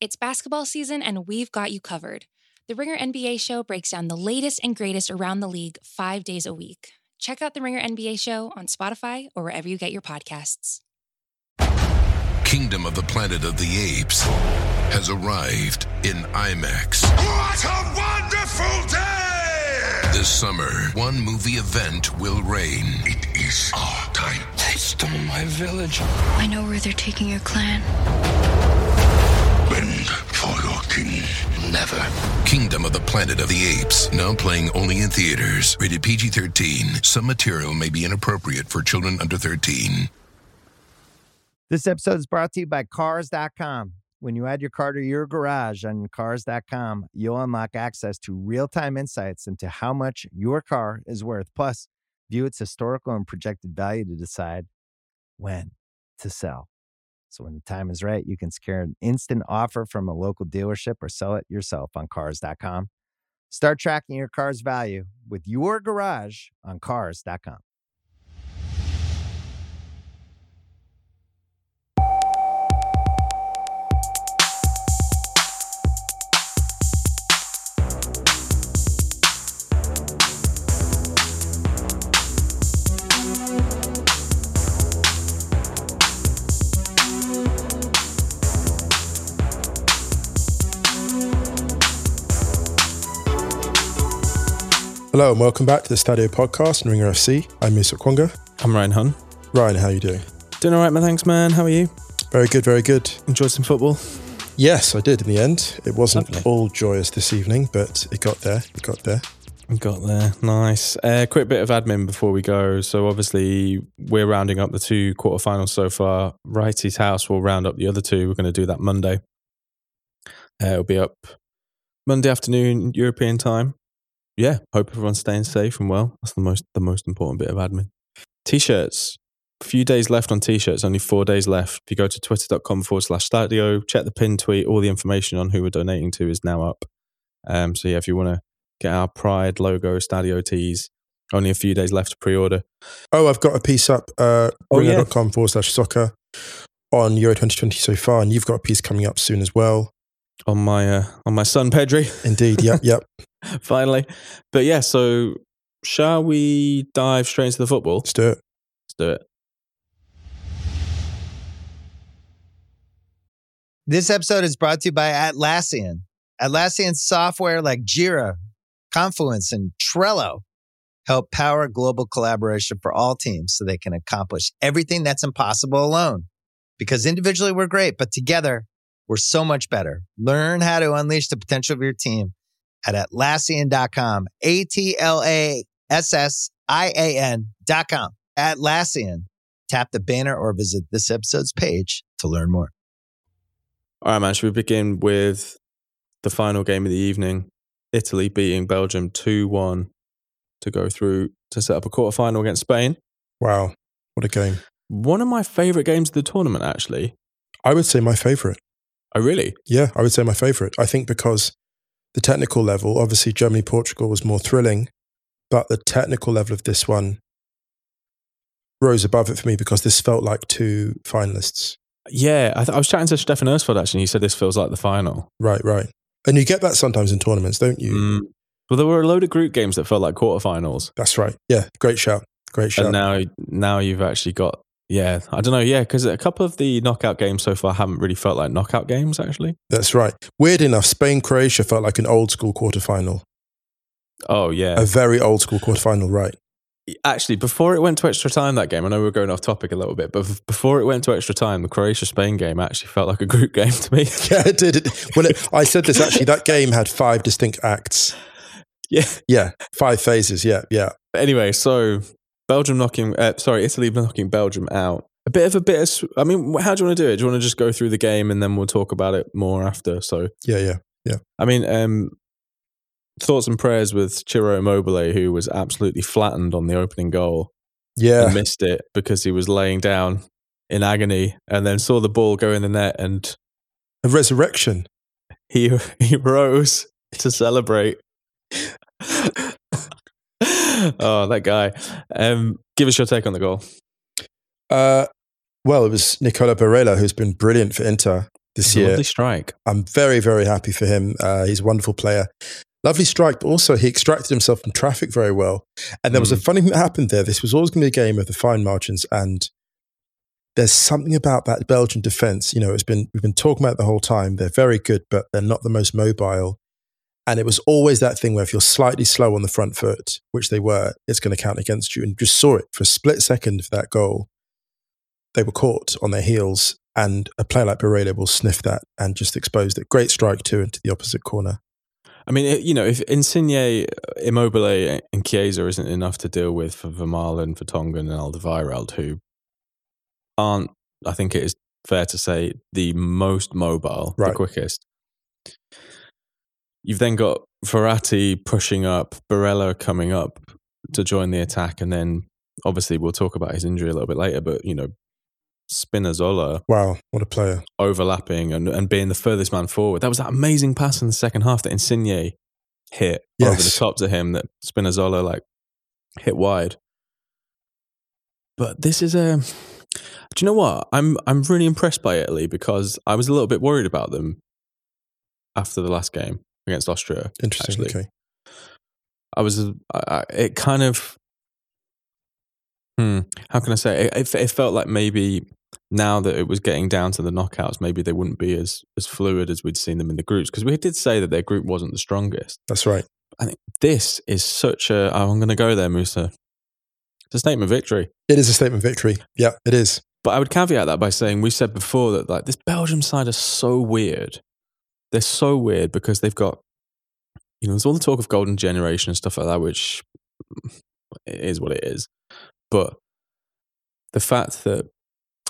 It's basketball season, and we've got you covered. The Ringer NBA show breaks down the latest and greatest around the league five days a week. Check out the Ringer NBA show on Spotify or wherever you get your podcasts. Kingdom of the Planet of the Apes has arrived in IMAX. What a wonderful day! This summer, one movie event will reign. It is our time. They stole my village. I know where they're taking your clan. Bend for your king. Never. Kingdom of the Planet of the Apes, now playing only in theaters. Rated PG 13. Some material may be inappropriate for children under 13. This episode is brought to you by Cars.com. When you add your car to your garage on Cars.com, you'll unlock access to real time insights into how much your car is worth. Plus, view its historical and projected value to decide when to sell. So, when the time is right, you can secure an instant offer from a local dealership or sell it yourself on Cars.com. Start tracking your car's value with your garage on Cars.com. Hello and welcome back to the Stadio Podcast and Ringer FC. I'm Musa Okwonga. I'm Ryan Hunn. Ryan, how are you doing? Doing all right, man. Thanks, man. How are you? Very good, very good. Enjoyed some football? Yes, I did in the end. It wasn't Lovely. all joyous this evening, but it got there. It got there. It got there. Nice. Uh, quick bit of admin before we go. So, obviously, we're rounding up the two quarterfinals so far. Wrighty's House will round up the other two. We're going to do that Monday. Uh, it'll be up Monday afternoon, European time. Yeah, hope everyone's staying safe and well. That's the most the most important bit of admin. T-shirts. A few days left on t-shirts. Only four days left. If you go to twitter.com forward slash stadio, check the pin tweet. All the information on who we're donating to is now up. Um, so yeah, if you want to get our Pride logo Stadio tees, only a few days left to pre-order. Oh, I've got a piece up, uh, Oh, yeah. ringer.com forward slash soccer on Euro 2020 so far, and you've got a piece coming up soon as well. On my uh, on my son Pedri. Indeed, yep, yep. Finally, but yeah. So shall we dive straight into the football? Let's do it. Let's do it. This episode is brought to you by Atlassian. Atlassian software like Jira, Confluence, and Trello help power global collaboration for all teams so they can accomplish everything that's impossible alone. Because individually we're great, but together we're so much better. Learn how to unleash the potential of your team at Atlassian.com. A T L A S S I A N.com. Atlassian. Tap the banner or visit this episode's page to learn more. All right, man. Should we begin with the final game of the evening? Italy beating Belgium two one to go through to set up a quarterfinal against Spain. Wow, what a game. One of my favorite games of the tournament, actually. I would say my favourite. I really. Yeah, I would say my favourite. I think because the technical level, obviously Germany Portugal was more thrilling, but the technical level of this one rose above it for me because this felt like two finalists. Yeah, I, th- I was chatting to Stefan Ersford actually. and He said this feels like the final. Right, right. And you get that sometimes in tournaments, don't you? Mm. Well, there were a load of group games that felt like quarterfinals. That's right. Yeah, great shout. Great shout. and now now you've actually got yeah i don't know yeah because a couple of the knockout games so far haven't really felt like knockout games actually That's right. Weird enough, Spain Croatia felt like an old school quarterfinal. oh yeah A very old school quarterfinal, right? actually before it went to extra time that game i know we're going off topic a little bit but before it went to extra time the croatia spain game actually felt like a group game to me Yeah, it did. Well, it, I said this actually. That game had five distinct acts. yeah Yeah, five phases. Yeah, yeah. But anyway so belgium knocking uh, sorry italy knocking belgium out a bit of a bit of i mean how do you want to do it do you want to just go through the game and then we'll talk about it more after so Yeah, yeah. Yeah. I mean, um, thoughts and prayers with Ciro Immobile, who was absolutely flattened on the opening goal Yeah. missed it because he was laying down in agony, and then saw the ball go in the net, and A resurrection. he he rose to celebrate. oh, that guy! Um, give us your take on the goal. Uh, well, it was Nicola Barella who's been brilliant for Inter this year. lovely strike. I'm very, very happy for him. Uh, he's a wonderful player. Lovely strike, but also he extracted himself from traffic very well. And there was a Mm. funny thing that happened there. This was always going to be a game of the fine margins, and there's something about that Belgian defense. You know, it's been we've been talking about it the whole time. They're very good, but they're not the most mobile. And it was always that thing where if you're slightly slow on the front foot, which they were, it's going to count against you. And you just saw it for a split second for that goal. They were caught on their heels, and a player like Barella will sniff that and just expose it. Great strike too into the opposite corner. I mean, it- you know, if Insigne, uh, Immobile, uh, and Chiesa isn't enough to deal with for Vermaelen, for Tongan, and Alderweireld, who aren't, I think it is fair to say, the most mobile, the quickest. You've then got Verratti pushing up, Barella coming up to join the attack, and then obviously we'll talk about his injury a little bit later, but, you know, Spinazzola Wow, what a player! overlapping and, and being the furthest man forward. That was that amazing pass in the second half that Insigne hit over the top to him that Spinazzola like hit wide. But this is a do you know what? I'm I'm really impressed by Italy because I was a little bit worried about them after the last game against Austria. Interesting. actually. Okay, I was I, I- it kind of hmm, how can I say it, it, it felt like maybe now that it was getting down to the knockouts, maybe they wouldn't be as as fluid as we'd seen them in the groups because we did say that their group wasn't the strongest. that's right. I think this is such a oh, I'm going to go there, Musa. It's a statement victory. It is a statement victory. Yeah, it is. But I would caveat that by saying we said before that like this Belgium side is so weird. They're so weird because they've got you know, there's all the talk of golden generation and stuff like that, which is what it is. But the fact that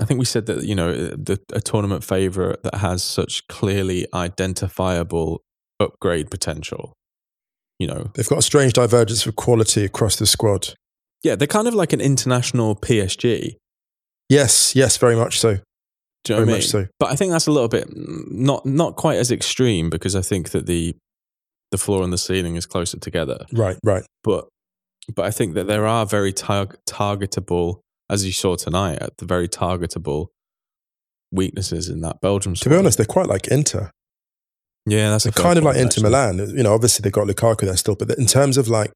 I think we said that, you know, the, a tournament favourite that has such clearly identifiable upgrade potential, you know, They've got a strange divergence of quality across the squad. yeah, they're kind of like an international PSG. Yes, yes, very much so. Do you know Very what I mean? much so. But I think that's a little bit not not quite as extreme because I think that the the floor and the ceiling is closer together. Right, right. But but I think that there are very tar- targetable, as you saw tonight, at the very targetable weaknesses in that Belgium. To be honest, they're quite like Inter. yeah, that's kind of like Inter actually. Milan. You know, obviously they've got Lukaku there still, but in terms of like,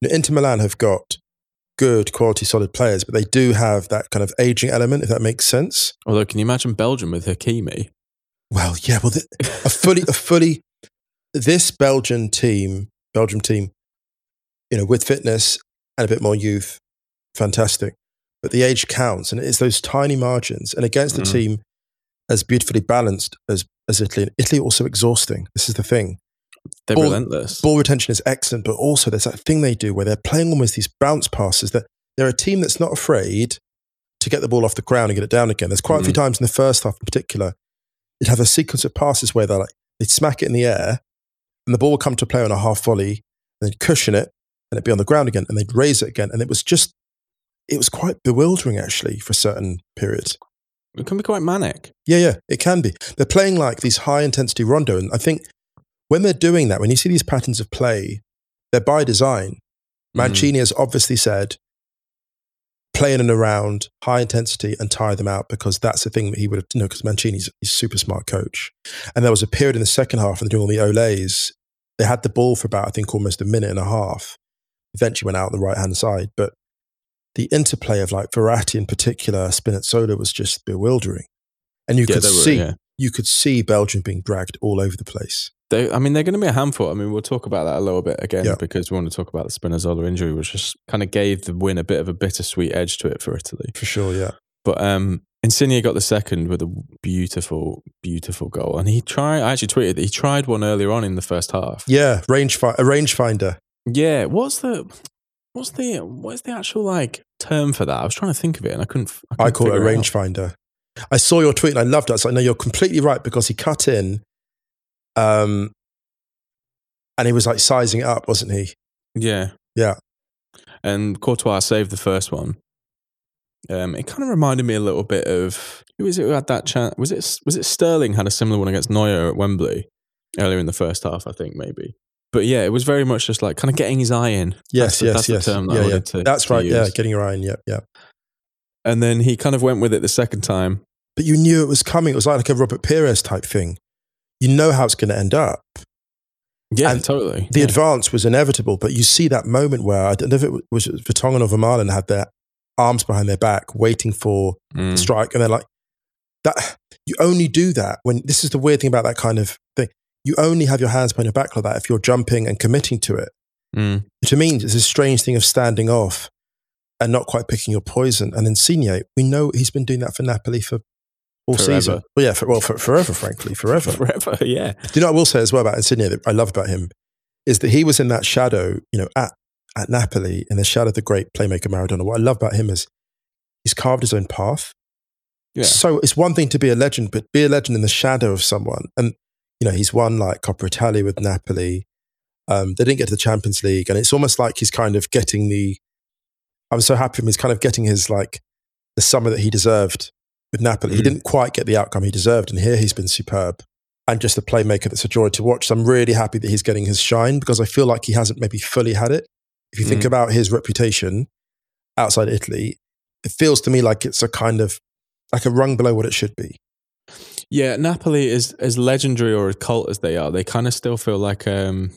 you know, Inter Milan have got good quality, solid players, but they do have that kind of aging element, if that makes sense. Although, can you imagine Belgium with Hakimi? Well, yeah, well, the, a fully, a fully, this Belgian team, Belgium team, you know, with fitness and a bit more youth, fantastic. But the age counts, and it's those tiny margins. And against a Mm. team as beautifully balanced as as Italy, Italy also exhausting. This is the thing. They're Ball- relentless. Ball retention is excellent, but also there's that thing they do where they're playing almost these bounce passes. That they're a team that's not afraid to get the ball off the ground and get it down again. There's quite a few Mhm. times in the first half, in particular, they'd have a sequence of passes where they're like they'd smack it in the air, and the ball would come to play on a half volley, and they'd cushion it, and it'd be on the ground again, and they'd raise it again, and it was just it was quite bewildering actually for certain periods. It can be quite manic. Yeah, yeah, it can be. They're playing like these high intensity rondo. And I think when they're doing that, when you see these patterns of play, they're by design. Mm-hmm. Mancini has obviously said, play in and around, high intensity, and tire them out because that's the thing that he would have, you know, because Mancini's a super smart coach. And there was a period in the second half and they're doing all the Olays. They had the ball for about, I think, almost a minute and a half. Eventually went out on the right hand side. But the interplay of like Verratti in particular, Spinazzola was just bewildering. And you Yeah, could were, see yeah. you could see Belgium being dragged all over the place. They, I mean, they're going to be a handful. I mean, we'll talk about that a little bit again Yeah. because we want to talk about the Spinazzola injury, which just kind of gave the win a bit of a bittersweet edge to it for Italy. For sure, yeah. But um, Insigne got the second with a beautiful, beautiful goal, and he tried. I actually tweeted that he tried one earlier on in the first half. Yeah, range fi- a range finder. Yeah, what's the what's the what's the actual like term for that? I was trying to think of it, and I couldn't. I, I couldn't call it a figure range finder. I saw your tweet and I loved it. So I know you're completely right because he cut in, um, and he was like sizing it up, wasn't he? Yeah, Yeah. And Courtois saved the first one. Um, it kind of reminded me a little bit of who is it who had that chance? Was it was it Sterling had a similar one against Neuer at Wembley earlier in the first half? I think maybe. But yeah, it was very much just like kind of getting his eye in. Yes, That's the- yes, that's the yes. term that I yeah, yeah. to- That's to right. Yeah, getting your eye in. Yeah, yeah. And then he kind of went with it the second time. but you knew it was coming. It was like a Robert Pires type thing. You know how it's going to end up. Yeah, And totally. The yeah. advance was inevitable, but you see that moment where I don't know if it was Vertonghen or Vermaelen had their arms behind their back, waiting for the Mm. strike, and they're like that. You only do that when this is the weird thing about that kind of thing. You only have your hands behind your back like that if you're jumping and committing to it. Mm. Which means it's a strange thing of standing off and not quite picking your poison. And Insigne, we know he's been doing that for Napoli for all Forever. season. Well, yeah, for, well, for, forever, frankly, forever. Forever, yeah. Do you know what I will say as well about Insigne that I love about him is that he was in that shadow, you know, at, at Napoli in the shadow of the great playmaker Maradona. What I love about him is he's carved his own path. Yeah. So it's one thing to be a legend, but be a legend in the shadow of someone. And, you know, he's won like Coppa Italia with Napoli. Um, they didn't get to the Champions League. And it's almost like he's kind of getting the, I'm so happy for him. He's kind of getting his like the summer that he deserved with Napoli. He Mm. didn't quite get the outcome he deserved. And here he's been superb and just a playmaker that's a joy to watch. So I'm really happy that he's getting his shine because I feel like he hasn't maybe fully had it. If you think Mm. about his reputation outside Italy, it feels to me like it's a kind of like a rung below what it should be. Yeah, Napoli is as legendary or as cult as they are. They kind of still feel like um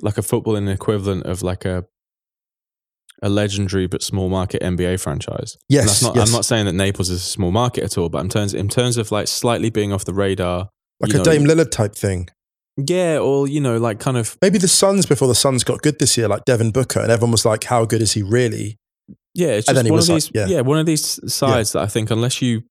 like a footballing equivalent of like a a legendary but small market NBA franchise. Yes, that's not, yes. I'm not saying that Naples is a small market at all, but in terms in terms of like slightly being off the radar, Like a know, Dame Lillard type thing. yeah, or you know, like kind of Maybe the Suns before the Suns got good this year, like Devin Booker, and everyone was like, "How good is he really?" Yeah, it's just one of like- these. yeah. yeah. one of these sides that I think unless you,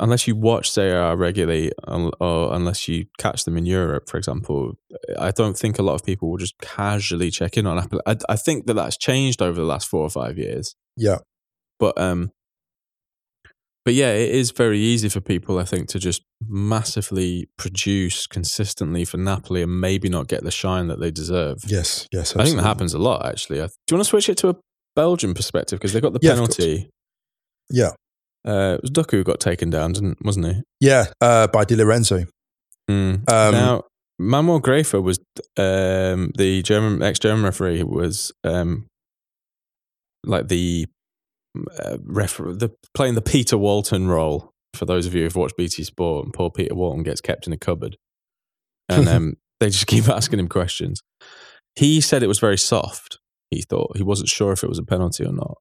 unless you watch Serie regularly, or unless you catch them in Europe, for example, I don't think a lot of people will just casually check in on Apple. I, I think that that's changed over the last four or five years, Yeah, but um, but yeah, it is very easy for people, I think, to just massively produce consistently for Napoli and maybe not get the shine that they deserve. yes, yes. I think that happens a lot, actually. Do you want to switch it to a Belgian perspective because they got the Yeah, penalty? Yeah, Uh, it was Doku who got taken down, didn't, wasn't he? yeah. Uh, by Di Lorenzo. Mm. Um, now, Manuel Gräfe was um, the German ex-German referee. Was um, like the uh, refer- the playing the Peter Walton role. For those of you who've watched BT Sport, and poor Peter Walton gets kept in a cupboard, and um, they just keep asking him questions. He said it was very soft. He thought he wasn't sure if it was a penalty or not.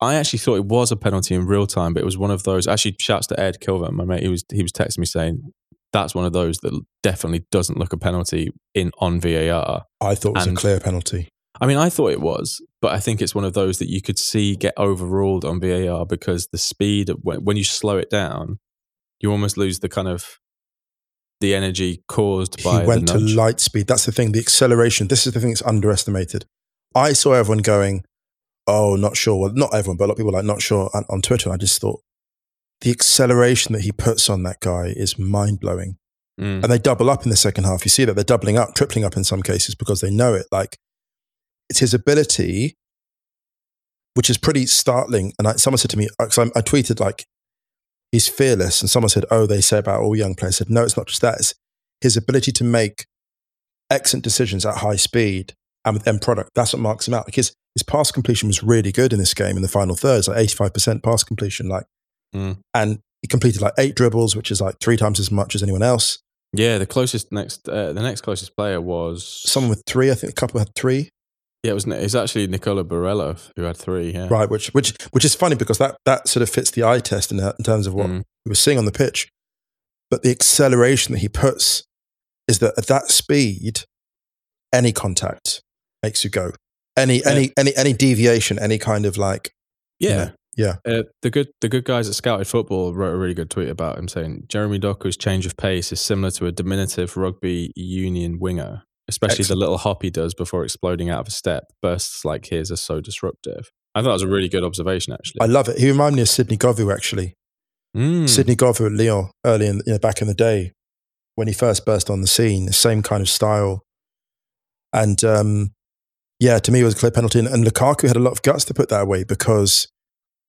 I actually thought it was a penalty in real time, but it was one of those. Actually, shouts to Ed Kilvan, my mate. He was he was texting me saying that's one of those that definitely doesn't look a penalty in on VAR. I thought it was And- a clear penalty. I mean, I thought it was, but I think it's one of those that you could see get overruled on VAR because the speed when, when you slow it down, you almost lose the kind of the energy caused by he went to light speed. That's the thing. The acceleration. This is the thing that's underestimated. I saw everyone going, "Oh, not sure." Well, not everyone, but a lot of people like not sure on, on Twitter. I just thought the acceleration that he puts on that guy is mind blowing. Mm. And they double up in the second half. You see that they're doubling up, tripling up in some cases because they know it. Like it's his ability, which is pretty startling. And I, someone said to me, because I, I tweeted like he's fearless, and someone said, "Oh, they say about all young players." I said, "No, it's not just that. It's his ability to make excellent decisions at high speed and with end product. That's what marks him out. Like his his pass completion was really good in this game in the final thirds, like eighty five percent pass completion. Like, Mm. and he completed like eight dribbles, which is like three times as much as anyone else. Yeah, the closest next, uh, the next closest player was Someone with three, I think a couple had three. Yeah, it was. It's actually Nicola Barella who had three. Yeah, right? Which which which is funny because that that sort of fits the eye test in, in terms of what Mm. we were seeing on the pitch. But the acceleration that he puts is that at that speed, any contact makes you go. Any any any any deviation, any kind of like Yeah. Yeah. Uh, the good the good guys at Scouted Football wrote a really good tweet about him saying Jeremy Doku's change of pace is similar to a diminutive rugby union winger, especially Excellent. the little hop he does before exploding out of a step. Bursts like his are so disruptive. I thought it was a really good observation, actually. I love it. He reminded me of Sidney Govou actually. Mm. Sidney Govou at Lyon early in you know, back in the day when he first burst on the scene. The same kind of style, and um, yeah, to me it was a clear penalty. And, and Lukaku had a lot of guts to put that away because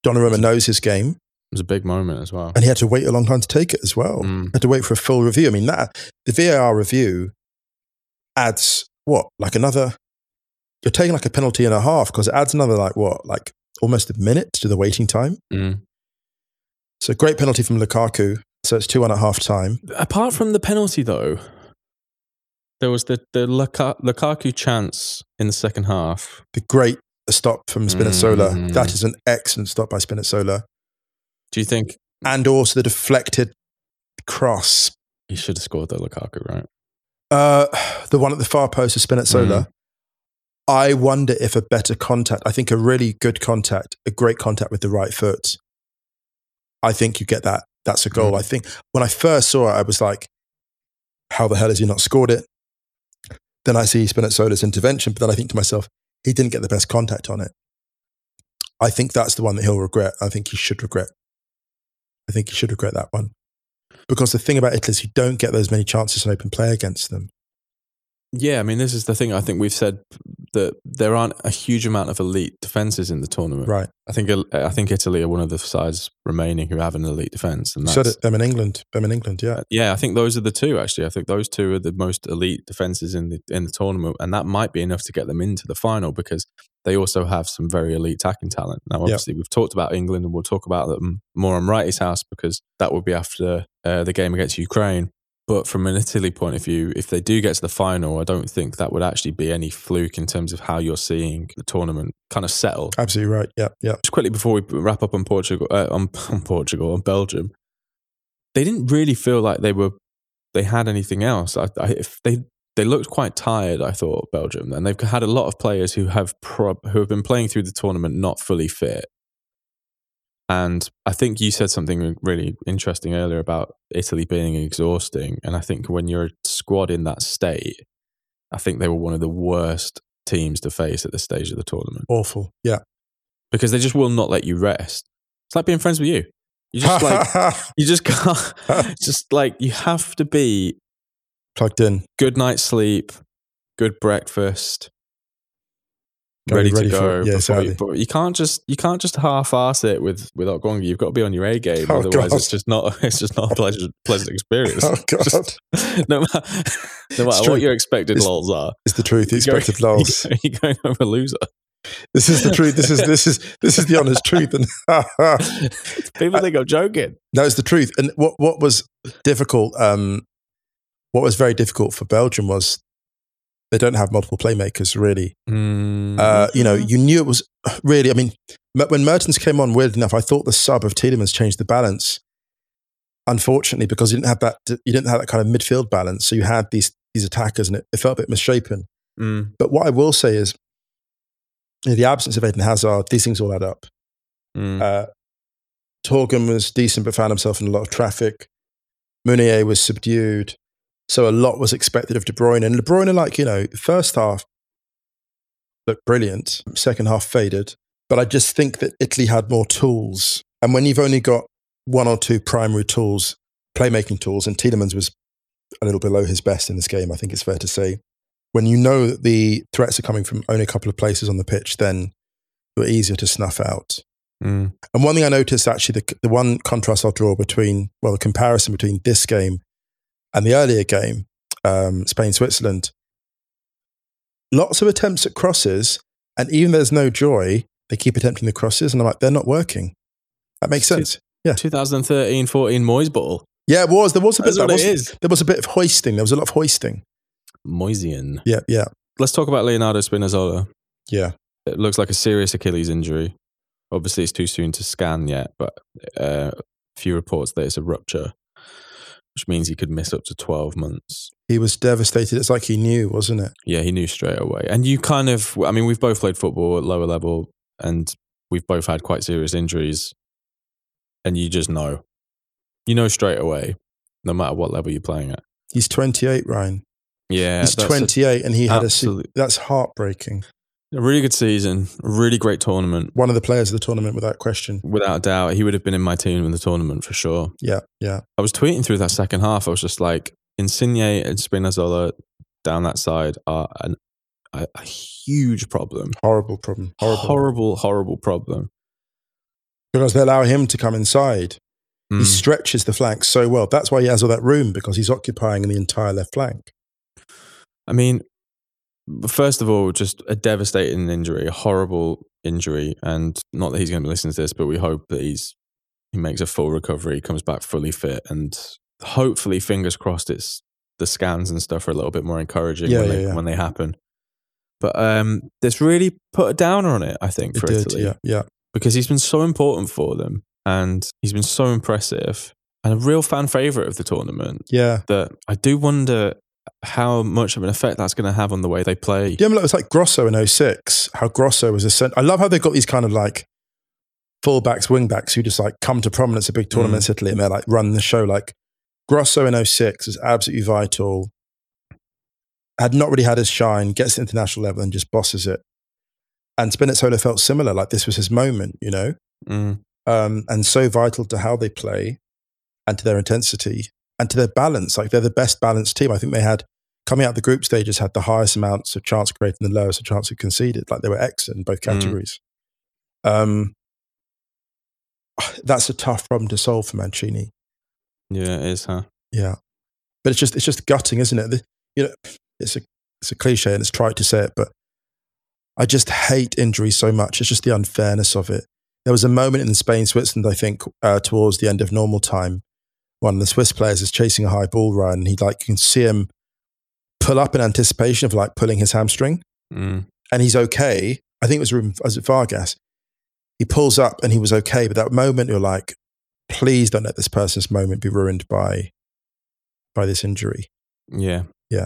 Donnarumma knows his game, It was a big moment as well. and he had to wait a long time to take it as well. Mm. Had to wait for a full review. I mean, that the VAR review adds what like another. You're taking like a penalty and a half because it adds another like what like almost a minute to the waiting time. Mm. So great penalty from Lukaku. So it's 2 1 at half time. Apart from the penalty, though, there was the, the Luka- Lukaku chance in the second half. The great stop from Spinazzola. Mm. That is an excellent stop by Spinazzola. Do you think And also the deflected cross. he should have scored the Lukaku, right? Uh, the one at the far post of Spinazzola. Mm. I wonder if a better contact, I think a really good contact, a great contact with the right foot, I think you get that. That's a goal. Mm. I think when I first saw it, I was like, how the hell has he not scored it? Then I see Spinazzola's intervention, but then I think to myself, he didn't get the best contact on it. I think that's the one that he'll regret. I think he should regret. I think he should regret that one. Because the thing about Italy is you don't get those many chances in open play against them. Yeah, I mean, this is the thing. I think we've said that there aren't a huge amount of elite defenses in the tournament. Right. I think I think Italy are one of the sides remaining who have an elite defense, and So them in England. Them in England, yeah. yeah, I think those are the two. Actually, I think those two are the most elite defenses in the in the tournament, and that might be enough to get them into the final because they also have some very elite attacking talent. Now, obviously, we've talked about England, and we'll talk about them more on Wrighty's house because that will be after uh, the game against Ukraine. But from an Italy point of view, if they do get to the final, I don't think that would actually be any fluke in terms of how you're seeing the tournament kind of settle. Absolutely right. Yeah, yeah. Just quickly before we wrap up on Portugal, uh, on, on Portugal, on Belgium, they didn't really feel like they were they had anything else. I, I, if they they looked quite tired, I thought Belgium, and they've had a lot of players who have prob- who have been playing through the tournament not fully fit. And I think you said something really interesting earlier about Italy being exhausting. And I think when you're a squad in that state, I think they were one of the worst teams to face at this stage of the tournament Awful. Yeah. because they just will not let you rest. It's like being friends with you. You just like you just can't. just like you have to be Plugged in. good night's sleep, good breakfast, ready, ready to go. Yeah, before you, but you can't just you can't just half-ass it with with Okwonga. You've got to be on your A game. Oh, Otherwise, God. it's just not it's just not a pleasant pleasant experience. Oh, God. Just- no matter, no matter true. what your expected It's- lols are, It's the truth. The you're going- expected loss. You're going a loser. This is the truth. This is this is this is the honest truth. And People think I'm joking. no, it's the truth. And what what was difficult, um, what was very difficult for Belgium was they don't have multiple playmakers really. Mm. Uh, you know, you knew it was really. I mean, when Mertens came on, weird enough, I thought the sub of Tielemans changed the balance. Unfortunately, because you didn't have that, you didn't have that kind of midfield balance. So you had these these attackers, and it, it felt a bit misshapen. Mm. But what I will say is, in the absence of Eden Hazard, these things all add up. Mm. Uh, Thorgan was decent, but found himself in a lot of traffic. Meunier was subdued. So a lot was expected of De Bruyne. And De Bruyne, like, you know, first half looked brilliant, second half faded. But I just think that Italy had more tools. And when you've only got one or two primary tools, playmaking tools, and Tielemans was a little below his best in this game, I think it's fair to say. When you know that the threats are coming from only a couple of places on the pitch, then you're easier to snuff out. Mm. And one thing I noticed actually, the, the one contrast I'll draw between, well, the comparison between this game and the earlier game, um, Spain Switzerland, lots of attempts at crosses, and even there's no joy, they keep attempting the crosses, and I'm like, they're not working. That makes sense. Yeah. 2013 14 Moyes ball. Yeah, it was. There was a bit. That's There what it is. there was a bit of hoisting. There was a lot of hoisting. Moyesian. Yeah, yeah, Let's talk about Leonardo Spinazzola. yeah. It looks like a serious Achilles injury. Obviously, it's too soon to scan yet, but uh, a few reports that it's a rupture, which means he could miss up to 12 months. He was devastated. It's like he knew, wasn't it? Yeah, he knew straight away. And you kind of, I mean, we've both played football at lower level and we've both had quite serious injuries. And you just know. You know straight away, no matter what level you're playing at. He's 28, Ryan. Yeah. He's that's a- 28, and he had a. That's heartbreaking. A really good season, really great tournament. One of the players of the tournament, without question. Without a doubt, he would have been in my team in the tournament for sure. Yeah, yeah. I was tweeting through that second half. I was just like, Insigne and Spinazzola down that side are an, a, a huge problem. Horrible problem. Horrible. horrible, horrible problem. Because they allow him to come inside. He Mm. stretches the flank so well. That's why he has all that room because he's occupying the entire left flank. I mean, first of all, just a devastating injury, a horrible injury, and not that he's going to be listening to this, but we hope that he's he makes a full recovery, comes back fully fit, and hopefully, fingers crossed, it's the scans and stuff are a little bit more encouraging Yeah, when, yeah, they, yeah. when they happen. But um, this really put a downer on it, I think, It for did. Italy Yeah. Yeah. because he's been so important for them and he's been so impressive and a real fan favorite of the tournament Yeah. that I do wonder how much of an effect that's going to have on the way they play. Yeah, I mean, it was like Grosso in 06, how Grosso was a cent- I love how they've got these kind of like fullbacks, wingbacks who just like come to prominence at big tournaments in Italy and they're like run the show. Like Grosso in 06 is absolutely vital. Had not really had his shine, gets to international level and just bosses it. And Spinazzola felt similar, like this was his moment, you know? Mm, um, and so vital to how they play and to their intensity and to their balance. Like they're the best balanced team. I think they had coming out of the group stages had the highest amounts of chance created and the lowest of chance of conceded. Like they were excellent in both Mm. categories. Um, that's a tough problem to solve for Mancini. yeah, it is, huh? Yeah, but it's just it's just gutting, isn't it? The, you know, it's a it's a cliche and it's trite to say it, but I just hate injuries so much. It's just the unfairness of it. There was a moment in Spain, Switzerland, I think, uh, towards the end of normal time, one of the Swiss players is chasing a high ball run, and he like you can see him pull up in anticipation of like pulling his hamstring, Mm, and he's okay. I think it was was it Vargas. He pulls up and he was okay, but that moment you're like, please don't let this person's moment be ruined by by this injury. yeah. Yeah.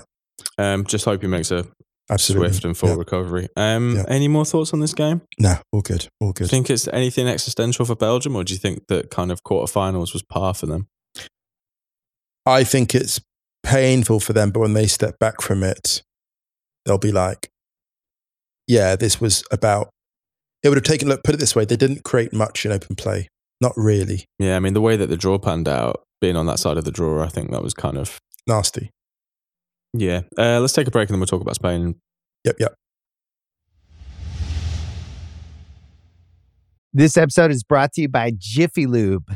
Um, just hope he makes a Absolutely. swift and full Yeah. recovery. Um, Yeah. Any more thoughts on this game? No, all good. All good. Do you think it's anything existential for Belgium, or do you think that kind of quarterfinals was par for them? I think it's painful for them, but when they step back from it, they'll be like, yeah, this was about. It would have taken, look, put it this way, they didn't create much in open play. Not really. Yeah, I mean, the way that the draw panned out, being on that side of the draw, I think that was kind of, Nasty. yeah. Uh, let's take a break and then we'll talk about Spain. Yep, yep. This episode is brought to you by Jiffy Lube.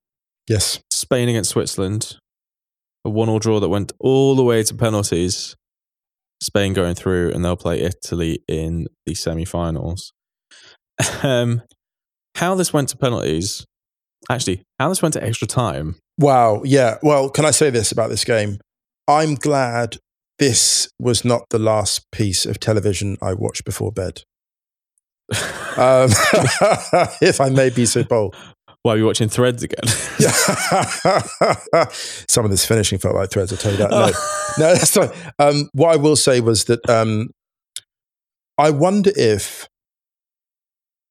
Yes. Spain against Switzerland, a one-all draw that went all the way to penalties. Spain going through, and they'll play Italy in the semi-finals. Um, how this went to penalties? Actually, how this went to extra time? Wow. Yeah. Well, can I say this about this game? I'm glad this was not the last piece of television I watched before bed. Um, if I may be so bold. Why are you watching Threads again? Some of this finishing felt like threads. I'll tell you that. No, no that's not. Um, what I will say was that um, I wonder if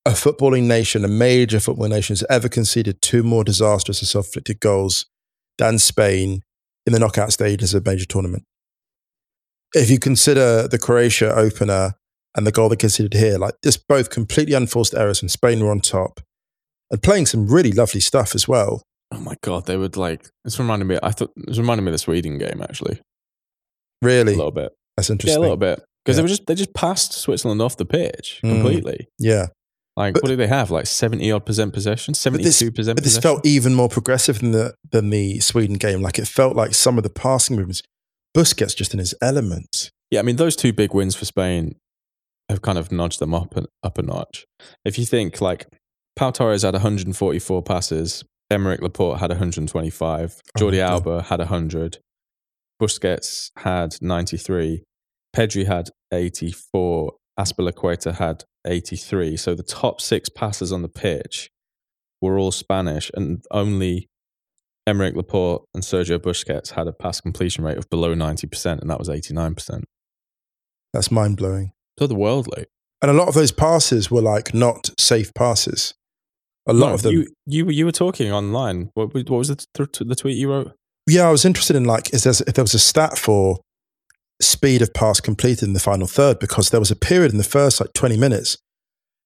a footballing nation, a major footballing nation, has ever conceded two more disastrous and self-inflicted goals than Spain in the knockout stages of a major tournament. If you consider the Croatia opener and the goal they conceded here, like just both completely unforced errors, and Spain were on top and playing some really lovely stuff as well. oh my god, they would like. It's reminding me. I thought it was reminding me of the Sweden game actually, Really, a little bit. that's interesting. Yeah, a little bit because Yeah. they were just they just passed Switzerland off the pitch Mm. completely. Yeah, Like, But- what do they have? Like seventy odd percent possession, seventy two percent. but this felt even more progressive than the than the Sweden game. Like it felt like some of the passing movements Busquets just in his element. Yeah, I mean those two big wins for Spain have kind of nudged them up and up a notch. If you think like Pau Torres had 144 passes, Aymeric Laporte had 125, Oh, Jordi God. Alba had 100, Busquets had 93, Pedri had 84, Azpilicueta had 83. So the top six passes on the pitch were all Spanish, and only Aymeric Laporte and Sergio Busquets had a pass completion rate of below 90%, and that was 89%. That's mind blowing. So otherworldly. And a lot of those passes were like not safe passes. A lot No, of them. You, you, were- you were talking online. What, what was the, th- the tweet you wrote? yeah, I was interested in like is there, if there was a stat for speed of pass completed in the final third because there was a period in the first like 20 minutes.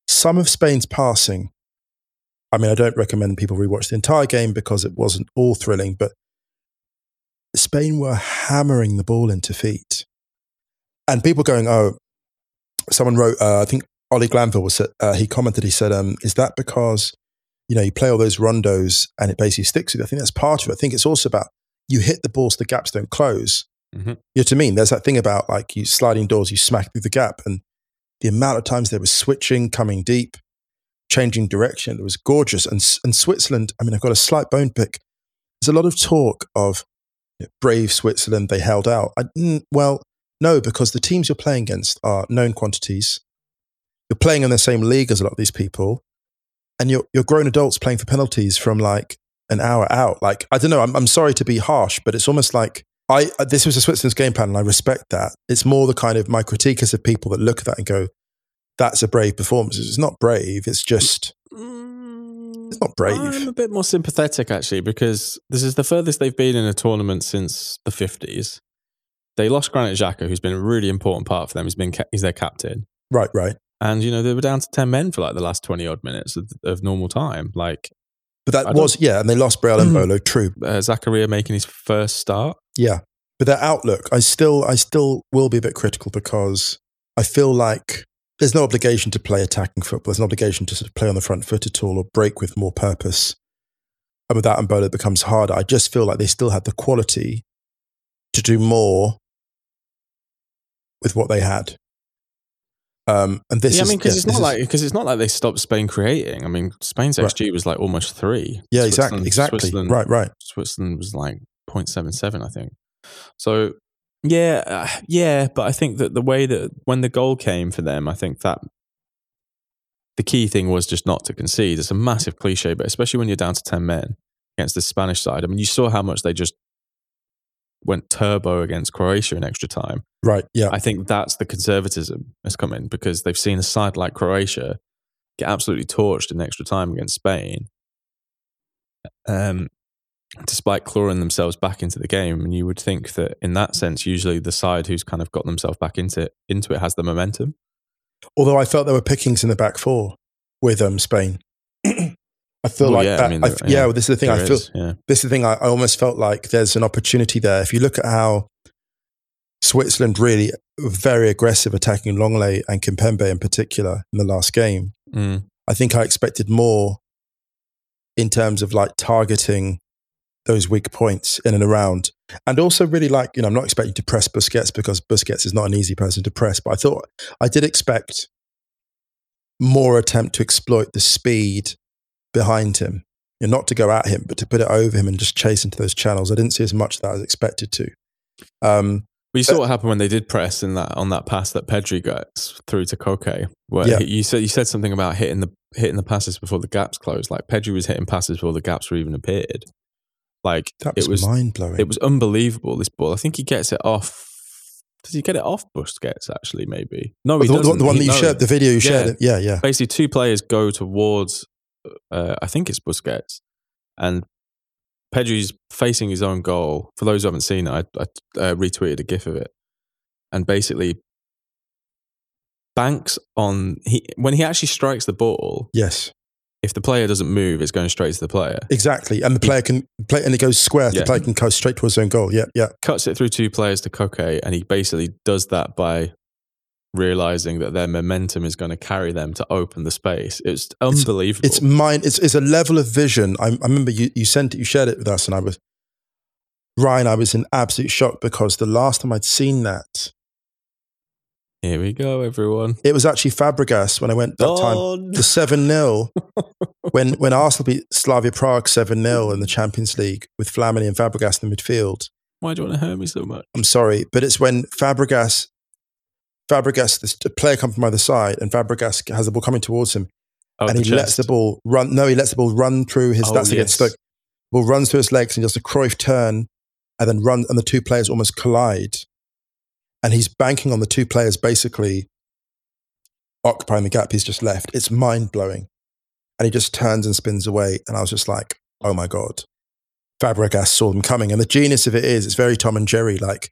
Some of Spain's passing, I mean, I don't recommend people rewatch the entire game because it wasn't all thrilling, but Spain were hammering the ball into feet. And people going, oh, someone wrote, uh, I think Ollie Glanville was, uh, he commented, he said, um, is that because, you know, you play all those rondos and it basically sticks with you? I think that's part of it. I think it's also about you hit the ball so the gaps don't close. Mhm. You know what I mean? There's that thing about like you sliding doors, you smack through the gap. And the amount of times they were switching, coming deep, changing direction, it was gorgeous. And, and Switzerland, I mean, I've got a slight bone pick. There's a lot of talk of you know, brave Switzerland, they held out. I, mm, well, no, because the teams you're playing against are known quantities. You're playing in the same league as a lot of these people. And you're, you're grown adults playing for penalties from like an hour out. Like, I don't know, I'm, I'm sorry to be harsh, but it's almost like I, uh, this was a Switzerland's game plan and I respect that. It's more the kind of my critique is of people that look at that and go, that's a brave performance. It's not brave. It's just, it's not brave. I'm a bit more sympathetic actually because this is the furthest they've been in a tournament since the 50s. They lost Granit Xhaka, who's been a really important part for them. He's been ca- he's their captain, right, right. And you know they were down to ten men for like the last twenty odd minutes of, of normal time. Like But that don't- was, yeah, and they lost Breel Embolo, true. uh, Zakaria making his first start. Yeah. But their outlook, I still, I still will be a bit critical because I feel like there's no obligation to play attacking football. There's no obligation to sort of play on the front foot at all or break with more purpose. And with that umbrella, it becomes harder. I just feel like they still had the quality to do more with what they had. Um, and this yeah, is, I mean, because yeah, it's not is- like because it's not like they stopped Spain creating. I mean, Spain's Right. XG was like almost three. yeah, exactly, exactly. Switzerland- Right, right. Switzerland was like 0.77, I think. So, yeah, uh, yeah, but I think that the way that when the goal came for them, I think that the key thing was just not to concede. It's a massive cliche, but especially when you're down to 10 men against the Spanish side. I mean, you saw how much they just went turbo against Croatia in extra time. Right, yeah. I think that's the conservatism that's come in because they've seen a side like Croatia get absolutely torched in extra time against Spain. Um, despite clawing themselves back into the game, and you would think that in that sense, usually the side who's kind of got themselves back into into it has the momentum. Although I felt there were pickings in the back four with um, Spain. I feel Well, like yeah, I mean, there- f- yeah, yeah, well, this is the thing. I feel is, yeah. this is the thing. I, I almost felt like there's an opportunity there. If you look at how Switzerland really were very aggressive attacking Lenglet and Kimpembe in particular in the last game, Mm. I think I expected more in terms of like targeting those weak points in and around. And also really like, you know, I'm not expecting to press Busquets because Busquets is not an easy person to press, but I thought I did expect more attempt to exploit the speed behind him. Know, not to go at him, but to put it over him and just chase into those channels. I didn't see as much of that as expected to. Um, But you saw what happened when they did press in that on that pass that Pedri got through to Koke. Where Yeah. he- you said you said something about hitting the hitting the passes before the gaps closed. Like Pedri was hitting passes before the gaps were even appeared. Like that was, it was mind blowing. it was unbelievable. This ball. I think he gets it off. Does he get it off Busquets? Actually, maybe. No, he the, the- doesn't. the one that you no. shared, the video you shared. It- Yeah, yeah. Basically, two players go towards. Uh, I think it's Busquets, and Pedri's facing his own goal. For those who haven't seen it, I, I uh, retweeted a gif of it, and basically banks on he when he actually strikes the ball. Yes. If the player doesn't move, it's going straight to the player. Exactly. And the player can play, and it goes square. The player can go straight towards his own goal. Yeah, yeah. cuts it through two players to Koke, and he basically does that by realizing that their momentum is going to carry them to open the space. It's unbelievable. It's mine. It's, it's a level of vision. I, I remember you, you sent it, you shared it with us, and I was, Ryan, I was in absolute shock because the last time I'd seen that, Here we go, everyone. it was actually Fabregas when I went that time. On. The 7 0, when, when Arsenal beat Slavia Prague 7 0 in the Champions League with Flamini and Fabregas in the midfield. Why do you want to hurt me so much? I'm sorry, but it's when Fabregas, Fabregas, this a player comes from either side, and Fabregas has the ball coming towards him, Oh, and the he lets the ball run. No, he lets the ball run through his. Oh, that's against yes. Stoke. Ball runs through his legs and does a Cruyff turn, and then run, and the two players almost collide, and he's banking on the two players basically occupying the gap he's just left. It's mind blowing, and he just turns and spins away, and I was just like, oh my god. Fabregas saw them coming, and the genius of it is, it's very Tom and Jerry. Like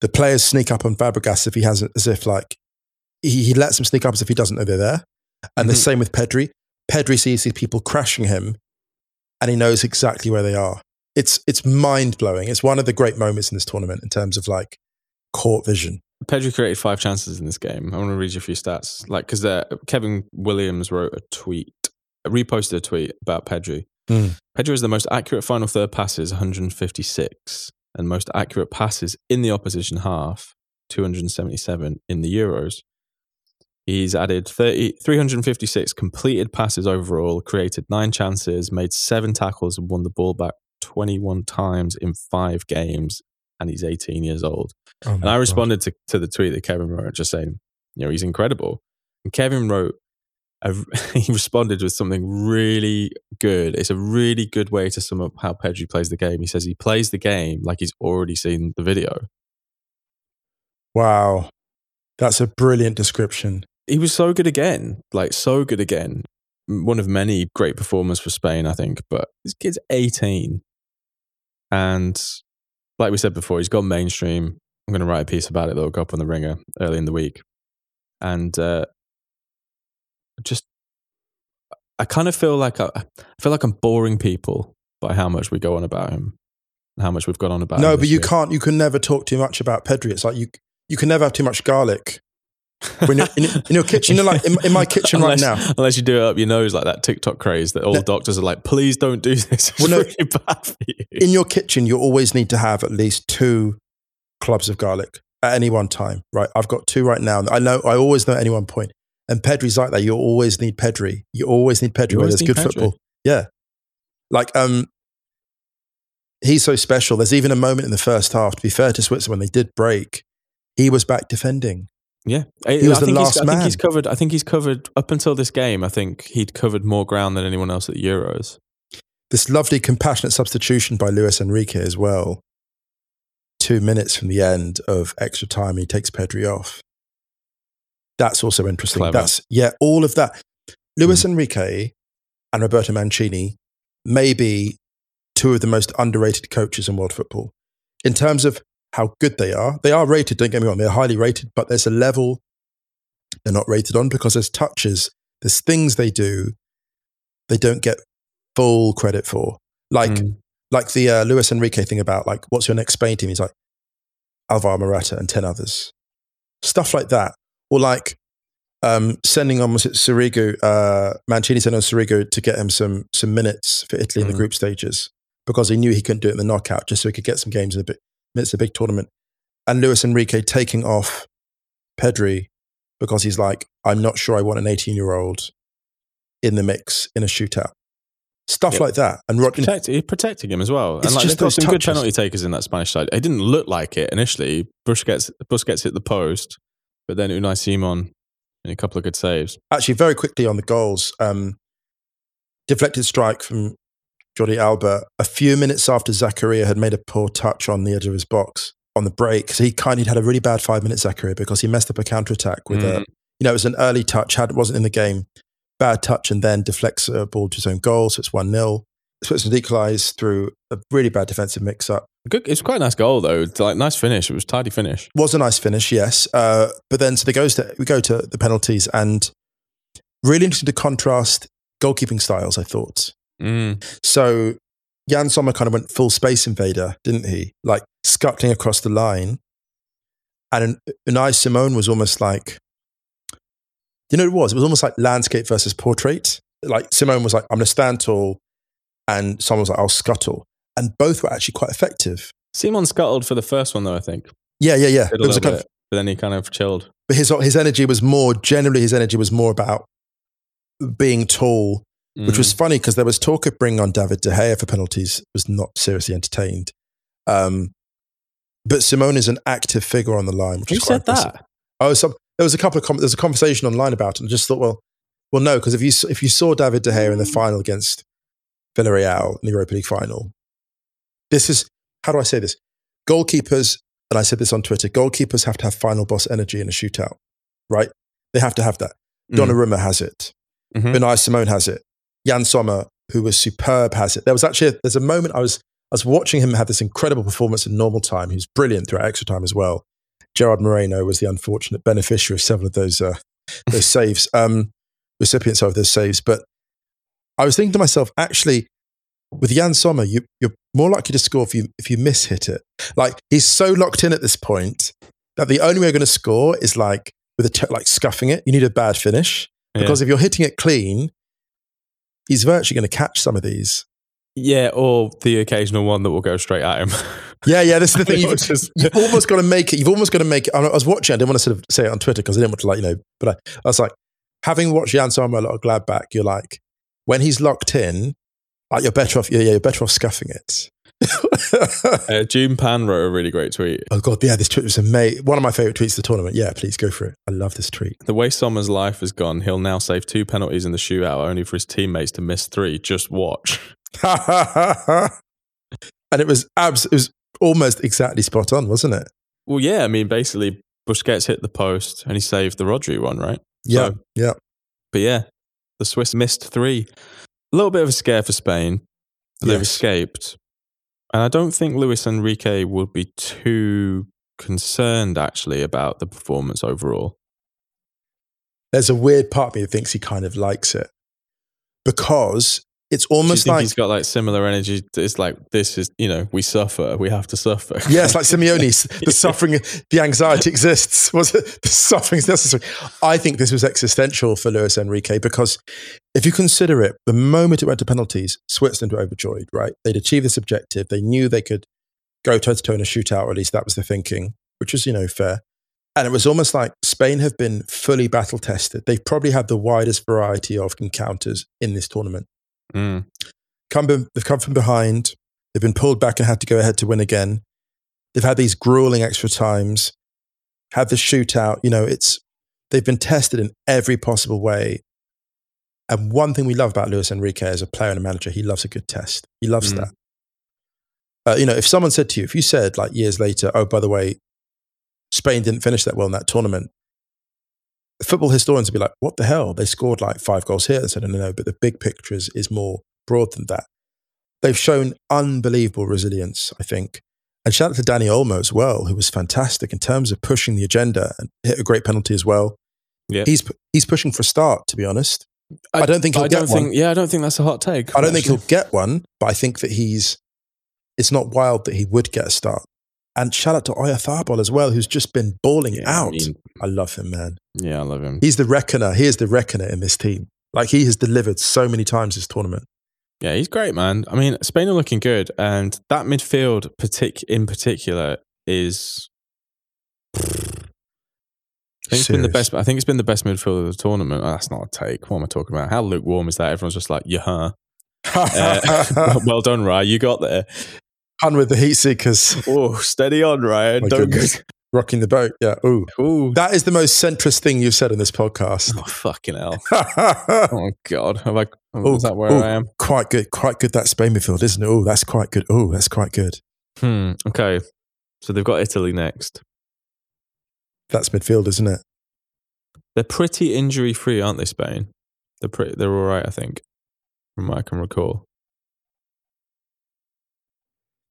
the players sneak up on Fabregas if he hasn't, as if like he, he lets them sneak up as if he doesn't know they're there. And the Mhm. same with Pedri. Pedri sees these people crashing him, and he knows exactly where they are. It's it's mind blowing. It's one of the great moments in this tournament in terms of like court vision. Pedri created five chances in this game. I want to read you a few stats. Like, because Kevin Williams wrote a tweet, reposted a tweet about Pedri. Mm. Pedri has the most accurate final third passes, 156, and most accurate passes in the opposition half, 277 in the Euros. He's added 30, 356 completed passes overall, created nine chances, made seven tackles, and won the ball back 21 times in five games. And he's 18 years old. Oh And I responded to, to the tweet that Kevin wrote, just saying, you know, he's incredible. And Kevin wrote, a, he responded with something really good. It's a really good way to sum up how Pedri plays the game. He says he plays the game like he's already seen the video. Wow, that's a brilliant description. He was so good again, like so good again. One of many great performers for Spain, I think. But this kid's 18. And like we said before, he's gone mainstream. I'm going to write a piece about it that'll go up on the ringer early in the week. And uh, just, I kind of feel like I, I feel like I'm boring people by how much we go on about him, and how much we've gone on about. No, but you can't. You can never talk too much about Pedri. It's like you you can never have too much garlic. When you're in, in your kitchen, you know, like in, in my kitchen unless, right now. Unless you do it up your nose like that TikTok craze that all No. doctors are like, please don't do this. It's Well, no, really bad for you. in your kitchen, you always need to have at least two cloves of garlic at any one time, right? I've got two right now. I know, I always know at any one point. And Pedri's like that. You always need Pedri. You always need Pedri when always there's need good Pedri. football. Yeah. Like, um, he's so special. There's even a moment in the first half, to be fair to Switzerland, when they did break, he was back defending. Yeah, I, He was I the think last he's, I think he's covered. I think he's covered up until this game. I think he'd covered more ground than anyone else at the Euros. This lovely compassionate substitution by Luis Enrique as well. Two minutes from the end of extra time, he takes Pedri off. That's also interesting. Clever. That's yeah, all of that. Luis Enrique and Roberto Mancini may be two of the most underrated coaches in world football. In terms of how good they are, they are rated, don't get me wrong, they're highly rated, but there's a level they're not rated on because there's touches, there's things they do they don't get full credit for. Like Mm. like the uh, Luis Enrique thing about like what's your next Spain team? He's like Alvaro Morata and ten others, stuff like that, or like um, sending on was it Sirigu, uh, Mancini sending on Sirigu to get him some some minutes for Italy in Mm. the group stages because he knew he couldn't do it in the knockout, just so he could get some games in the big, midst of a big tournament. And Luis Enrique taking off Pedri because he's like, I'm not sure I want an 18 year old in the mix in a shootout. Stuff Yep. like that. And Rod, Protect, protecting him as well. It's and like, just they've got some good penalty takers in that Spanish side. It didn't look like it initially. Busquets, Busquets hit the post, but then Unai Simon and a couple of good saves. actually very quickly on the goals um, deflected strike from Jordi Alba a few minutes after Zakaria had made a poor touch on the edge of his box on the break so he kind of had a really bad five minutes Zakaria because he messed up a counter attack with a Mm. you know it was an early touch had wasn't in the game bad touch and then deflects a ball to his own goal so it's 1-0 Switzerland equalised through a really bad defensive mix-up Good, it's quite a nice goal though. It's like nice finish. It was tidy finish. was a nice finish, yes. Uh, but then so they goes to we go to the penalties and really interesting to contrast goalkeeping styles. I thought Mm. so. Jan Sommer kind of went full space invader, didn't he? Like scuttling across the line, and Unai Simon was almost like, you know, what it was. It was almost like landscape versus portrait. Like Simone was like, "I'm going to stand tall," and someone was like, "I'll scuttle." And both were actually quite effective. Simon scuttled for the first one though. I think Yeah, yeah, yeah. There was a kind bit, of, but then he kind of chilled. but his his energy was more generally his energy was more about being tall, which Mm. was funny because there was talk of bringing on David De Gea for penalties. Was not seriously entertained. Um, but Simon is an active figure on the line. Which Who is quite said impressive. that? Oh, some, there was a couple of com- there was a conversation online about it, and I just thought, well, well, no, because if you if you saw David De Gea in the final against Villarreal in the Europa League final, this is how do I say this? Goalkeepers, and I said this on Twitter. Goalkeepers have to have final boss energy in a shootout, right? They have to have that. Mm. Donnarumma has it. Mhm. Unai Simon has it. Jan Sommer, who was superb, has it. There was actually there's a moment I was I was watching him have this incredible performance in normal time. He was brilliant throughout extra time as well. Gerard Moreno was the unfortunate beneficiary of several of those uh, those saves, um, recipients of those saves. But I was thinking to myself, actually, with Jan Sommer, you, you're more likely to score if you if you miss hit it. Like he's so locked in at this point that the only way you're going to score is like with a t- like scuffing it. You need a bad finish Yeah. because if you're hitting it clean, he's virtually going to catch some of these. Yeah, or the occasional one that will go straight at him. Yeah, yeah. This is the thing. You've, is- you've almost got to make it. You've almost got to make it. I was watching. I didn't want to sort of say it on Twitter because I didn't want to like you know. But I, I was like, having watched Jan Sommer a lot of Gladbach, you're like, when he's locked in, like you're better off. Yeah, yeah, you're better off scuffing it. uh, June Pan wrote a really great tweet. oh god, yeah, this tweet was amazing. One of my favorite tweets of the tournament. Yeah, please go for it. I love this tweet. The way Sommer's life has gone, he'll now save two penalties in the shootout only for his teammates to miss three. Just watch. and it was abs. It was almost exactly spot on, wasn't it? Well, yeah, I mean, basically, Busquets hit the post and he saved the Rodri one, right? Yeah, So- yeah. But yeah, the Swiss missed three. A little bit of a scare for Spain. but They've escaped. And I don't think Luis Enrique would be too concerned, actually, about the performance overall. There's a weird part of me that thinks he kind of likes it because it's almost like he's got like similar energy? It's like, this is, you know, we suffer, we have to suffer. Yeah, it's like Simeone's. The suffering, the anxiety exists. Was it the suffering's necessary? I think this was existential for Luis Enrique because if you consider it, the moment it went to penalties, Switzerland were overjoyed. Right, they'd achieved this objective. They knew they could go toe to toe in a shootout, or at least that was the thinking, which was you know fair. And it was almost like Spain have been fully battle tested. They've probably had the widest variety of encounters in this tournament Mm. come they've come from behind. They've been pulled back and had to go ahead to win again. They've had these grueling extra times. Had the shootout. You know, it's they've been tested in every possible way. And one thing we love about Luis Enrique as a player and a manager, he loves a good test. He loves Mm. that. Uh, you know, if someone said to you, if you said like years later, oh, by the way, Spain didn't finish that well in that tournament, football historians would be like, what the hell? They scored like five goals here. They said, no, no, no. But the big picture is, is more broad than that. They've shown unbelievable resilience, I think. And shout out to Dani Olmo as well, who was fantastic in terms of pushing the agenda and hit a great penalty as well. Yeah. He's, he's pushing for a start, to be honest. I don't think he'll I get don't one. think, yeah, I don't think that's a hot take. I don't think he'll get one, but I think that he's, it's not wild that he would get a start. And shout out to Oyarzabal as well, who's just been balling Yeah, I out. mean- I love him, man. Yeah, I love him. He's the reckoner. He is the reckoner in this team. Like he has delivered so many times this tournament. Yeah, he's great, man. I mean, Spain are looking good, and that midfield, partic- in particular, is. I think it's been the best. I think it's been the best midfield of the tournament. Oh, that's not a take. What am I talking about? How lukewarm is that? Everyone's just like, yeah. huh." Uh, well done, Ryan. You got there. Hunn with the heat seekers Oh, steady on, Ryan. My Don't goodness. Rocking the boat. Yeah. Ooh. Ooh. That is the most centrist thing you've said in this podcast. Oh, fucking hell. oh, God. Have I, oh, is that where ooh, I am? Quite good. Quite good. That Spain midfield, isn't it? Oh, that's quite good. Oh, that's quite good. Hmm. Okay. So they've got Italy next. That's midfield, isn't it? They're pretty injury free, aren't they, Spain? They're pretty, they're all right, I think, from what I can recall.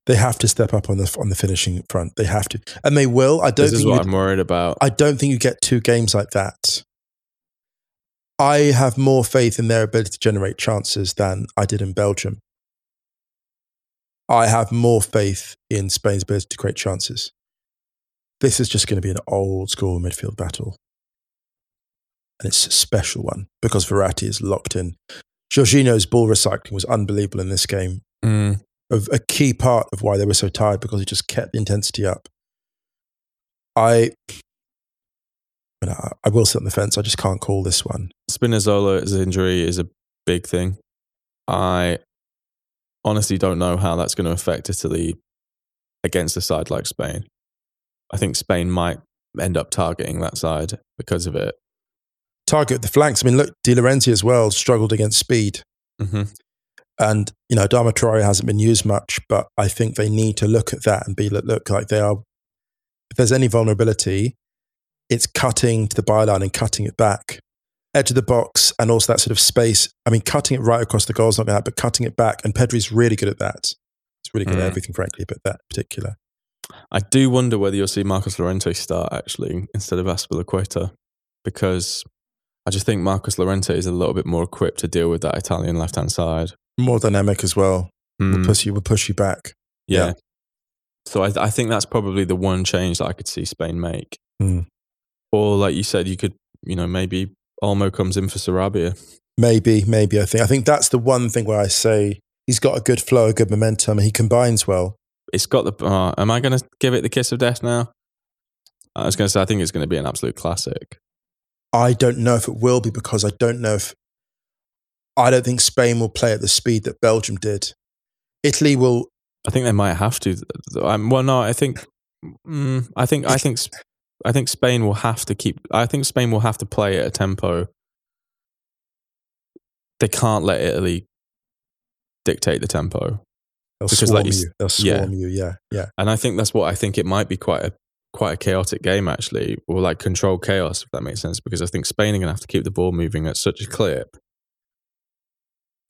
They have to step up on the on the finishing front. They have to, and they will. I don't This is think. what I'm worried about. I don't think you get two games like that. I have more faith in their ability to generate chances than I did in Belgium. I have more faith in Spain's ability to create chances. This is just going to be an old school midfield battle. And it's a special one because Verratti is locked in. Jorginho's ball recycling was unbelievable in this game. Mm. Of a key part of why they were so tired because it just kept the intensity up. I, I will sit on the fence. I just can't call this one. Spinazzola's injury is a big thing. I honestly don't know how that's going to affect Italy against a side like Spain. I think Spain might end up targeting that side because of it. Target the flanks. I mean, look, Di Lorenzo as well struggled against speed. hmm And, you know, Traore hasn't been used much, but I think they need to look at that and be look, look like they are. If there's any vulnerability, it's cutting to the byline and cutting it back, edge of the box, and also that sort of space. I mean, cutting it right across the goal is not going to happen, but cutting it back. And Pedri's really good at that. He's really good Mm. at everything, frankly, but that particular. I do wonder whether you'll see Marcos Llorente start actually instead of Azpilicueta because I just think Marcos Llorente is a little bit more equipped to deal with that Italian left hand side. More dynamic as well. Will Mm, push you, will push you back. yeah. yeah. So I, I think that's probably the one change that I could see Spain make. Mm. Or like you said, you could, you know, maybe Olmo comes in for Sarabia. Maybe, maybe. I think. I think that's the one thing where I say he's got a good flow, a good momentum, and he combines well. It's got the. Uh, am I going to give it the kiss of death now? I was going to say I think it's going to be an absolute classic. I don't know if it will be because I don't know if I don't think Spain will play at the speed that Belgium did. Italy will. I think they might have to. Um, well, no, I think. Mm, I think. I think. I think Spain will have to keep. I think Spain will have to play at a tempo. They can't let Italy dictate the tempo, They'll Because swarm like you, you. They'll yeah. swarm you. Yeah, yeah. and I think that's what I think. It might be quite a quite a chaotic game actually, or like controlled chaos, if that makes sense. Because I think Spain are going to have to keep the ball moving at such a clip.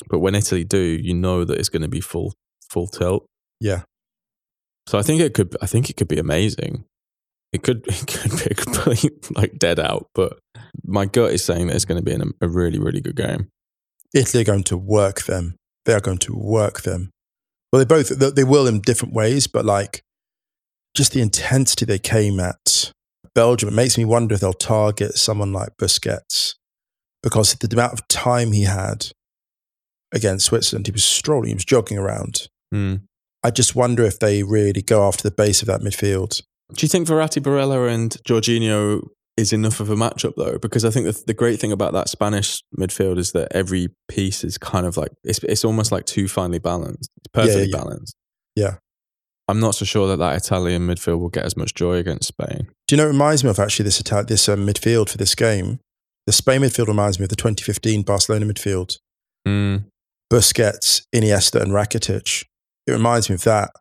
But when Italy do, you know that it's going to be full full tilt. Yeah. So I think it could. I think it could be amazing. It could. It could be a complete like dead out. But my gut is saying that it's going to be an, a really, really good game. Italy are going to work them. They are going to work them. Well, they both they they will in different ways, but like just the intensity they came at Belgium, it makes me wonder if they'll target someone like Busquets because the amount of time he had against Switzerland, he was strolling, he was jogging around. Mm. I just wonder if they really go after the base of that midfield. Do you think Verratti, Barella, and Jorginho is enough of a matchup though? Because I think the, the great thing about that Spanish midfield is that every piece is kind of like it's it's almost like too finely balanced. It's Yeah, yeah, perfectly yeah. balanced. Yeah. I'm not so sure that that Italian midfield will get as much joy against Spain. Do you know it reminds me of actually this attack, this um, midfield for this game? The Spain midfield reminds me of the 2015 Barcelona midfield. Mm. Busquets, Iniesta, and Rakitic. It reminds me of that,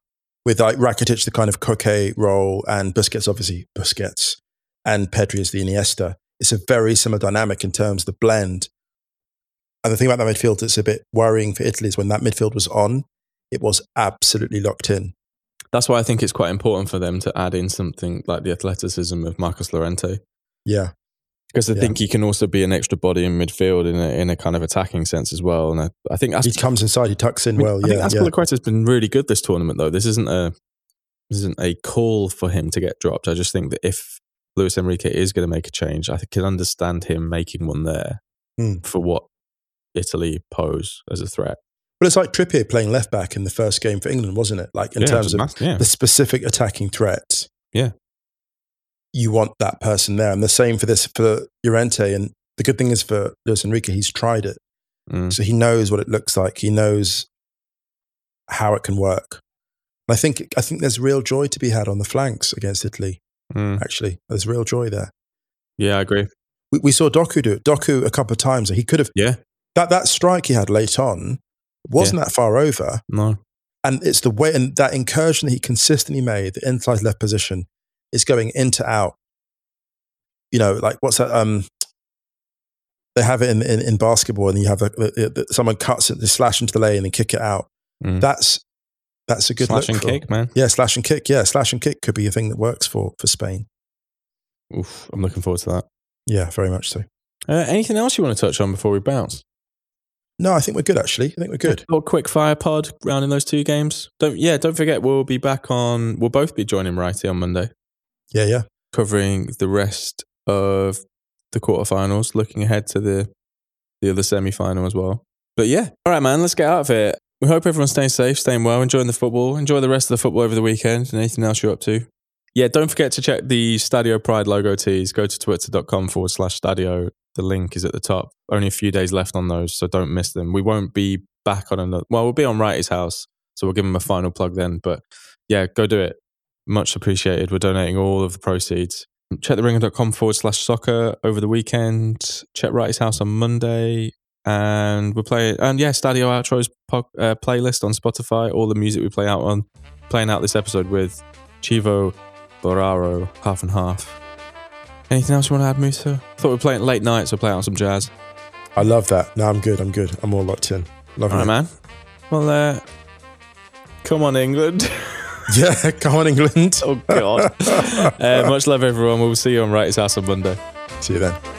with like Rakitic, the kind of coquet role, and Busquets, obviously Busquets, and Pedri is the Iniesta. It's a very similar dynamic in terms of the blend. And the thing about that midfield that's a bit worrying for Italy is when that midfield was on, it was absolutely locked in. That's why I think it's quite important for them to add in something like the athleticism of Marcos Llorente. Yeah, Because I Yeah. think he can also be an extra body in midfield in a, in a kind of attacking sense as well. And I, I think he comes inside, he tucks in I, mean, well. I think yeah, yeah. Azpilicueta has been really good this tournament, though. This isn't a this isn't a call for him to get dropped. I just think that if Luis Enrique is going to make a change, I can understand him making one there Hmm. for what Italy pose as a threat. But it's like Trippier playing left back in the first game for England, wasn't it? Like in Yeah, terms of mass- yeah. the specific attacking threat. Yeah. You want that person there. And the same for this for Llorente. And the good thing is for Luis Enrique, he's tried it. Mm. So he knows what it looks like. He knows how it can work. And I think I think there's real joy to be had on the flanks against Italy, Mm. actually. There's real joy there. Yeah, I agree. We, we saw Doku do it. Doku a couple of times. He could have Yeah, that that strike he had late on wasn't that far over. no, And it's the way, and that incursion that he consistently made, the inside left position, is going into out. You know, like what's that? Um, they have it in, in, in basketball, and you have the, the, the, someone cuts it, they slash into the lane and kick it out. Mm. That's that's a good slash and for- kick, man. Yeah, slash and kick. Yeah, slash and kick could be a thing that works for for Spain. Oof, I'm looking forward to that. Yeah, very much so. Uh, anything else you want to touch on before we bounce? No, I think we're good. Actually, I think we're good. Little quick fire pod round in those two games. Don't yeah, don't forget we'll be back on. We'll both be joining Wrighty on Monday, Yeah, yeah. covering the rest of the quarterfinals, looking ahead to the the other semi final as well. But yeah, all right, man, let's get out of here. we hope everyone's staying safe, staying well, enjoying the football. Enjoy the rest of the football over the weekend and anything else you're up to. Yeah, don't forget to check the Stadio Pride logo tees. Go to twitter.com forward slash Stadio. The link is at the top. Only a few days left on those, so don't miss them. We won't be back on another. Well, we'll be on Wrighty's house, so we'll give him a final plug then. But yeah, go do it. Much appreciated. We're donating all of the proceeds. Check theringer.com forward slash soccer over the weekend. Check Wrighty's house on Monday. And we're playing, and yeah, Stadio Outros po- uh, playlist on Spotify. All the music we play out on, playing out this episode with Chivo, Boraro, half and half. Anything else you want to add, Musa? Thought we were playing late night, so play out some jazz. I love that. No, I'm good. I'm good. I'm all locked in. Love All right, it. man. Well, uh, come on, England. Yeah, come on, England. oh, God. uh, much love, everyone. We'll see you on Wrighty's House on Monday. See you then.